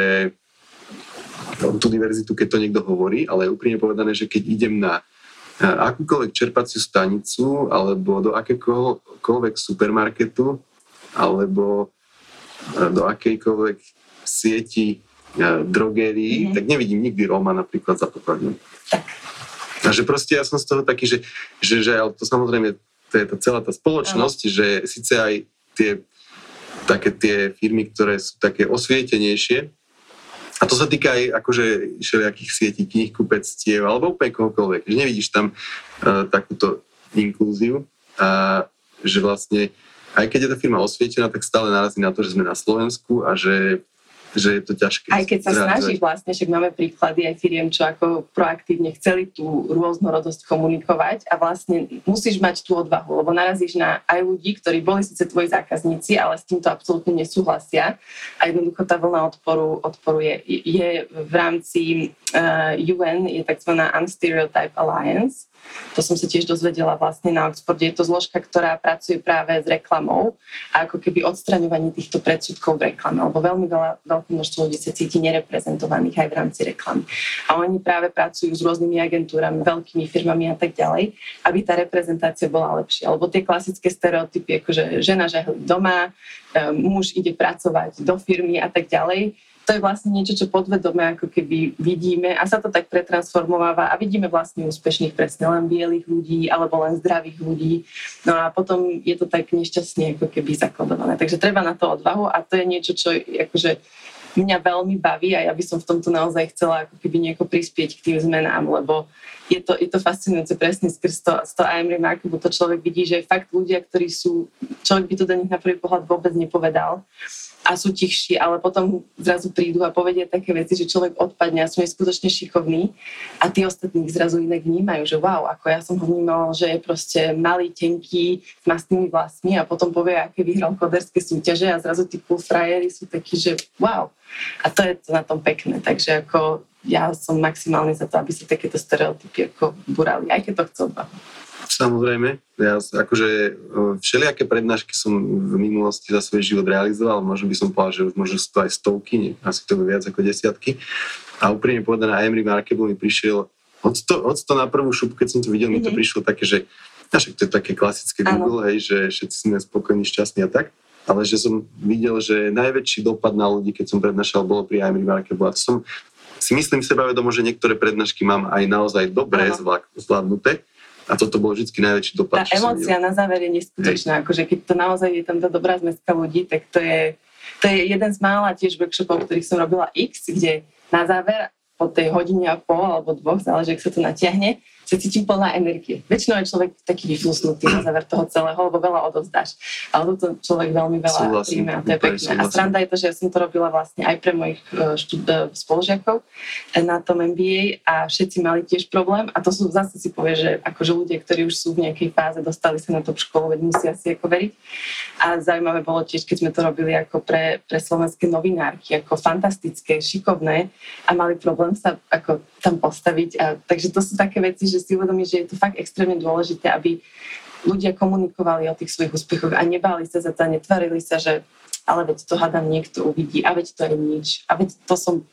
Speaker 3: tú diverzitu, keď to niekto hovorí, ale je úprimne povedané, že keď idem na akúkoľvek čerpaciu stanicu alebo do akéhokoľvek supermarketu, alebo e, do akejkoľvek sieti e, drogérií, mm-hmm. tak nevidím nikdy Róma napríklad za pokladňou. A že proste ja som z toho taký, že, že, že ale to samozrejme, to je tá celá tá spoločnosť, Aha. že síce aj tie také tie firmy, ktoré sú také osvietenejšie, a to sa týka aj akože všelijakých sietí, knih, kupectiev, alebo úplne kohokoľvek, že nevidíš tam uh, takúto inklúziu a že vlastne aj keď je tá firma osvietená, tak stále narazí na to, že sme na Slovensku a že že je to ťažké.
Speaker 4: Aj keď sa snaží vlastne, však máme príklady aj firiem, čo ako proaktívne chceli tú rôznorodosť komunikovať a vlastne musíš mať tú odvahu, lebo narazíš na aj ľudí, ktorí boli síce tvoji zákazníci, ale s týmto absolútne nesúhlasia a jednoducho tá vlna odporu, odporu je, je v rámci uh, eh, UN, je tzv. Unstereotype Alliance, to som sa tiež dozvedela vlastne na Oxforde. Je to zložka, ktorá pracuje práve s reklamou a ako keby odstraňovanie týchto predsudkov v reklame, lebo veľmi veľa, veľké množstvo ľudí sa cíti nereprezentovaných aj v rámci reklamy. A oni práve pracujú s rôznymi agentúrami, veľkými firmami a tak ďalej, aby tá reprezentácia bola lepšia. Lebo tie klasické stereotypy, akože žena žehli doma, e, muž ide pracovať do firmy a tak ďalej, to je vlastne niečo, čo podvedome ako keby vidíme a sa to tak pretransformováva a vidíme vlastne úspešných presne len bielých ľudí alebo len zdravých ľudí. No a potom je to tak nešťastne ako keby zakladované. Takže treba na to odvahu a to je niečo, čo akože mňa veľmi baví a ja by som v tomto naozaj chcela ako keby nieko prispieť k tým zmenám, lebo je to, je to fascinujúce presne skrz to, z to I am remarkable, to človek vidí, že fakt ľudia, ktorí sú, človek by to do nich na prvý pohľad vôbec nepovedal, a sú tichší, ale potom zrazu prídu a povedia také veci, že človek odpadne a sú skutočne šikovní. A tí ostatní zrazu inak vnímajú, že wow, ako ja som ho vnímal, že je proste malý, tenký, s mastnými vlasmi a potom povie, aké vyhral koderské súťaže a zrazu tí cool frajeri sú takí, že wow. A to je to na tom pekné, takže ako ja som maximálne za to, aby sa takéto stereotypy ako burali, aj keď to chcú
Speaker 3: Samozrejme, ja akože všelijaké prednášky som v minulosti za svoj život realizoval, možno by som povedal, že už možno sú to aj stovky, nie, asi to by viac ako desiatky. A úprimne povedané, aj Emery Markable mi prišiel od to, od to na prvú šupu, keď som to videl, mm-hmm. mi to
Speaker 4: Mhm.
Speaker 3: prišlo také, že a však to je také klasické. Google, hej, že všetci sme spokojní, šťastní a tak. Ale že som videl, že najväčší dopad na ľudí, keď som prednášal, bolo pri. A to som si myslím sebavedomo, že niektoré prednášky mám aj naozaj dobre zvládnuté. A toto bol vždy najväčší
Speaker 4: Tá
Speaker 3: dopad. som
Speaker 4: emócia na záver je neskutočná. Akože keď to naozaj je tam tá dobrá zmeska ľudí, tak to je, to je jeden z mála tiež workshopov, ktorých som robila X, kde na záver po tej hodine a pol alebo dvoch, záleží, ak sa to natiahne, sa cítim plná energie. Väčšinou je človek taký vyflusnutý na záver toho celého, lebo veľa odovzdáš. Ale toto človek veľmi veľa
Speaker 3: Súhlasím,
Speaker 4: príjme a to je pekné. A sranda je to, že ja som to robila vlastne aj pre mojich eh, štud- eh, spolužiakov na tom MBA a všetci mali tiež problém a to sú zase si povie, že akože ľudia, ktorí už sú v nejakej fáze, dostali sa na top školu, veď musia si ako veriť. A zaujímavé bolo tiež, keď sme to robili ako pre, pre slovenské novinárky, ako fantastické, šikovné a mali problém sa ako tam postaviť. A, takže to sú také veci, že si uvedomíš, že je to fakt extrémne dôležité, aby ľudia komunikovali o tých svojich úspechoch a nebáli sa za to, netvarili sa, že ale veď to hádam niekto uvidí a veď to je nič. A veď to som,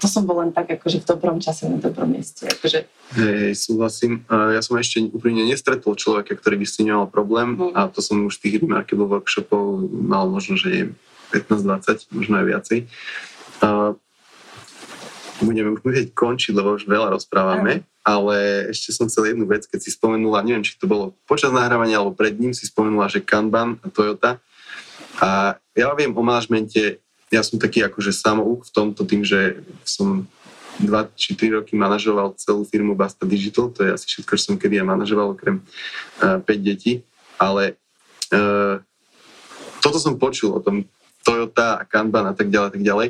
Speaker 4: to som bol len tak akože v dobrom čase na dobrom mieste. Akože,
Speaker 3: Hej, súhlasím. Ja som ešte úprimne nestretol človeka, ktorý by s tým nemal problém
Speaker 4: Mhm.
Speaker 3: a to som už tých remarkable workshopov mal možno, že je 15-20, možno aj viacej. A budeme už musieť končiť, lebo už veľa rozprávame, ale ešte som chcel jednu vec, keď si spomenula, neviem, či to bolo počas nahrávania alebo pred ním, si spomenula, že Kanban a Toyota. A ja viem o manažmente, ja som taký akože samouk v tomto tým, že som 2 či 3 roky manažoval celú firmu Basta Digital, to je asi všetko, čo som kedy ja manažoval, okrem uh, 5 detí, ale uh, toto som počul o tom Toyota a Kanban a tak ďalej, tak ďalej,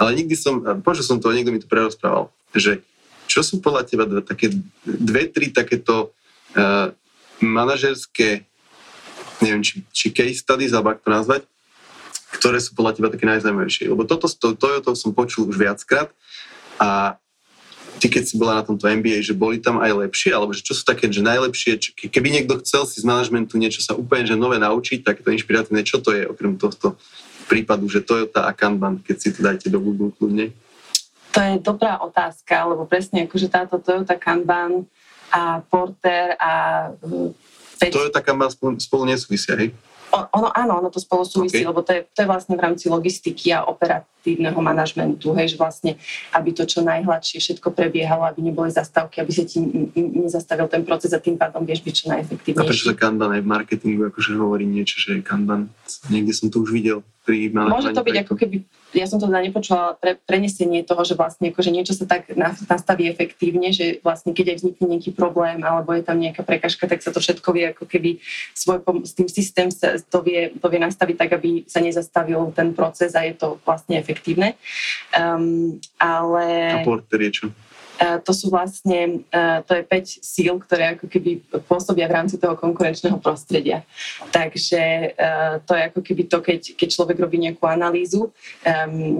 Speaker 3: ale nikdy som, počul som to, niekto mi to prerozprával, že čo sú podľa teba dve, také, dve, tri takéto uh, manažerské, neviem, či, či case studies, alebo ako to nazvať, ktoré sú podľa teba také najzaujímavejšie. Lebo toto s to, Toyotou som počul už viackrát a ty keď si bola na tomto MBA, že boli tam aj lepšie, alebo že čo sú také, že najlepšie, ke- keby niekto chcel si z manažmentu niečo sa úplne že nové naučiť, tak to inšpiratívne, čo to je okrem tohto prípadu, že Toyota a Kanban, keď si to dajte do Google kľudne.
Speaker 4: to je dobrá otázka, lebo presne akože táto Toyota Kanban a Porter a uh, Pet-
Speaker 3: Toyota Kanban spolu, spolu nesúvisia, hej?
Speaker 4: Ono, áno, ono to spolu súvisí,
Speaker 3: OK.
Speaker 4: lebo to je, to je vlastne v rámci logistiky a operatívneho manažmentu, hej, že vlastne, aby to čo najhladšie všetko prebiehalo, aby neboli zastávky, aby sa ti nezastavil ten proces a tým pádom vieš byť čo
Speaker 3: A prečo
Speaker 4: najefektívnejší.
Speaker 3: sa Kanban aj v marketingu akože hovorí niečo, že je Kanban? Niekde som to už videl pri.
Speaker 4: Môže to byť ako keby, ja som to teda nepočula, pre, prenesenie toho, že vlastne akože niečo sa tak na- nastaví efektívne, že vlastne keď aj vznikne nejaký problém alebo je tam nejaká prekažka, tak sa to všetko vie ako keby svoj, s tým systém sa to vie, to vie nastaviť tak, aby sa nezastavil ten proces a je to vlastne efektívne. Um, ale...
Speaker 3: A Porter je čo?
Speaker 4: E, to sú vlastne, e, to je 5 síl, ktoré ako keby pôsobia v rámci toho konkurenčného prostredia. Takže e, to je ako keby to, keď, keď človek robí nejakú analýzu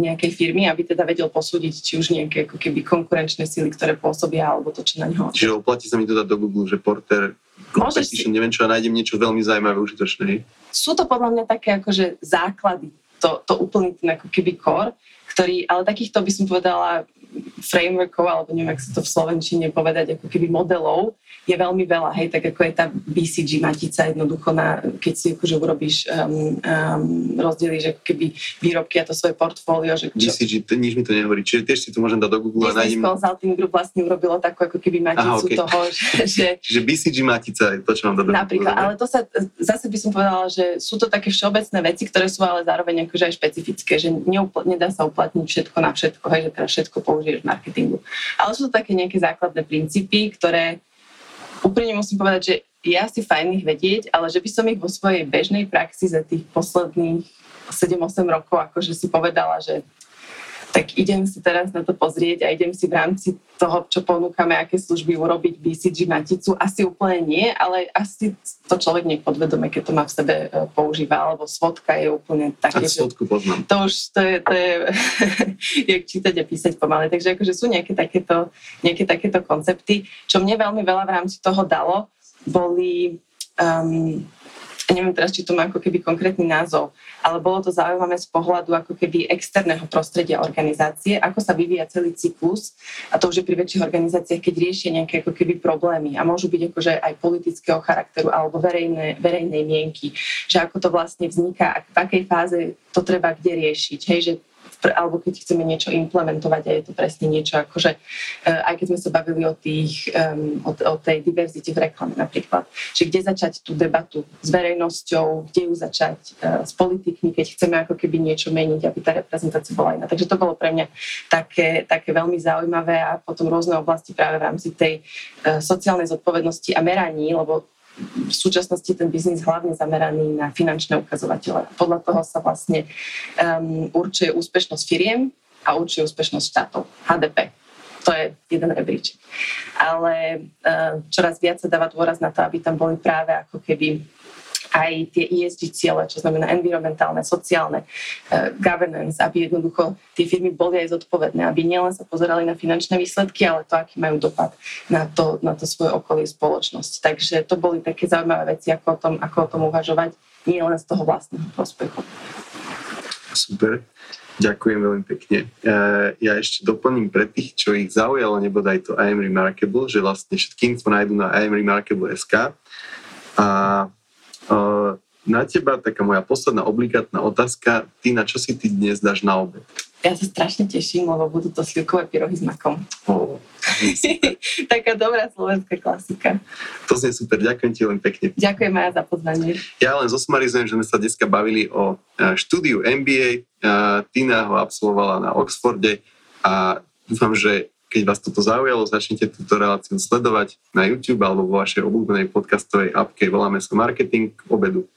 Speaker 4: nejakej firmy, aby teda vedel posúdiť, či už nejaké ako keby konkurenčné síly, ktoré pôsobia, alebo to, čo na ňo.
Speaker 3: Čiže oplatí sa mi to dať do Google, že Porter
Speaker 4: Môžeš si-
Speaker 3: neviem čo, a nájdem niečo veľmi zaujímavé, užitočné.
Speaker 4: Sú to podľa mňa také akože základy, to, to úplný ten ako keby core, ktorý, ale takýchto by som povedala frameworkov, alebo neviem, ak sa to v Slovenčine povedať, ako keby modelov, je veľmi veľa, hej, tak ako je tá BCG matica jednoducho, na, keď si akože urobíš, um, um, rozdelíš ako keby výrobky a to svoje portfólio, že čo,
Speaker 3: BCG, to, nič mi to nehovorí. Čiže tiež si to môžem dať do Google a nájdem...
Speaker 4: Consulting Group vlastne urobilo takú ako keby maticu
Speaker 3: Aha, okej.
Speaker 4: toho, že, že
Speaker 3: Čiže BCG matica je to, čo mám dať do
Speaker 4: Napríklad, ale to sa, zase by som povedala, že sú to také všeobecné veci, ktoré sú ale zároveň akože aj špecifické, že neupl- nedá sa uplatniť všetko na všetko, hej, že teraz všetko použiješ v marketingu. Ale sú to také nejaké základné princípy, ktoré úprimne musím povedať, že je asi fajn ich vedieť, ale že by som ich vo svojej bežnej praxi za tých posledných 7-8 rokov akože si povedala, že tak idem si teraz na to pozrieť a idem si v rámci toho, čo ponúkame, aké služby urobiť BCG maticu. Asi úplne nie, ale asi to človek nie podvedome, keď to má v sebe e, používa, alebo svodka je úplne
Speaker 3: A
Speaker 4: také, že
Speaker 3: svodku poznám.
Speaker 4: to už to je, to je jak čítať a písať pomaly. Takže akože sú nejaké takéto, nejaké takéto koncepty. Čo mne veľmi veľa v rámci toho dalo, boli um, neviem teraz, či to má ako keby konkrétny názov, ale bolo to zaujímavé z pohľadu ako keby externého prostredia organizácie, ako sa vyvíja celý cyklus a to už je pri väčších organizáciách, keď riešia nejaké ako keby problémy a môžu byť akože aj politického charakteru alebo verejné, verejnej mienky, že ako to vlastne vzniká, v akej fáze to treba kde riešiť, hej, že alebo keď chceme niečo implementovať a je to presne niečo ako, že eh, aj keď sme sa bavili o, tých, um, o, o tej diverzite v reklame napríklad, že kde začať tú debatu s verejnosťou, kde ju začať uh, s politikmi, keď chceme ako keby niečo meniť, aby tá reprezentácia bola iná. Takže to bolo pre mňa také, také veľmi zaujímavé a potom rôzne oblasti práve v rámci tej uh, sociálnej zodpovednosti a meraní, lebo v súčasnosti ten biznis hlavne zameraný na finančné ukazovatele. Podľa toho sa vlastne um, určuje úspešnosť firiem a určuje úspešnosť štátov, HDP. To je jeden rebríček. Ale uh, čoraz viac sa dáva dôraz na to, aby tam boli práve ako keby aj tie ESG ciele, čo znamená environmentálne, sociálne, uh, governance, aby jednoducho tie firmy boli aj zodpovedné, aby nielen sa pozerali na finančné výsledky, ale to, aký majú dopad na to, na to svoje okolie spoločnosť. Takže to boli také zaujímavé veci, ako o tom, ako o tom uvažovať, nie len z toho vlastného prospechu.
Speaker 3: Super. Ďakujem veľmi pekne. Uh, ja ešte doplním pre tých, čo ich zaujalo, nebodaj to I am Remarkable, že vlastne všetky info nájdú na imremarkable.sk. A na teba taká moja posledná obligátna otázka. Ty na čo si ty dnes dáš na obed?
Speaker 4: Ja sa strašne teším, lebo budú to slivkové pyrohy s makom.
Speaker 3: Oh,
Speaker 4: Taká dobrá slovenská klasika.
Speaker 3: To znie super, ďakujem ti len pekne.
Speaker 4: Ďakujem aj za pozvanie.
Speaker 3: Ja len zosumarizujem, že sme sa dneska bavili o e, štúdiu MBA. E, Tina ho absolvovala na Oxforde a dúfam, že keď vás toto zaujalo, začnite túto reláciu sledovať na YouTube alebo vo vašej obľúbenej podcastovej appke Voláme sa marketing k obedu.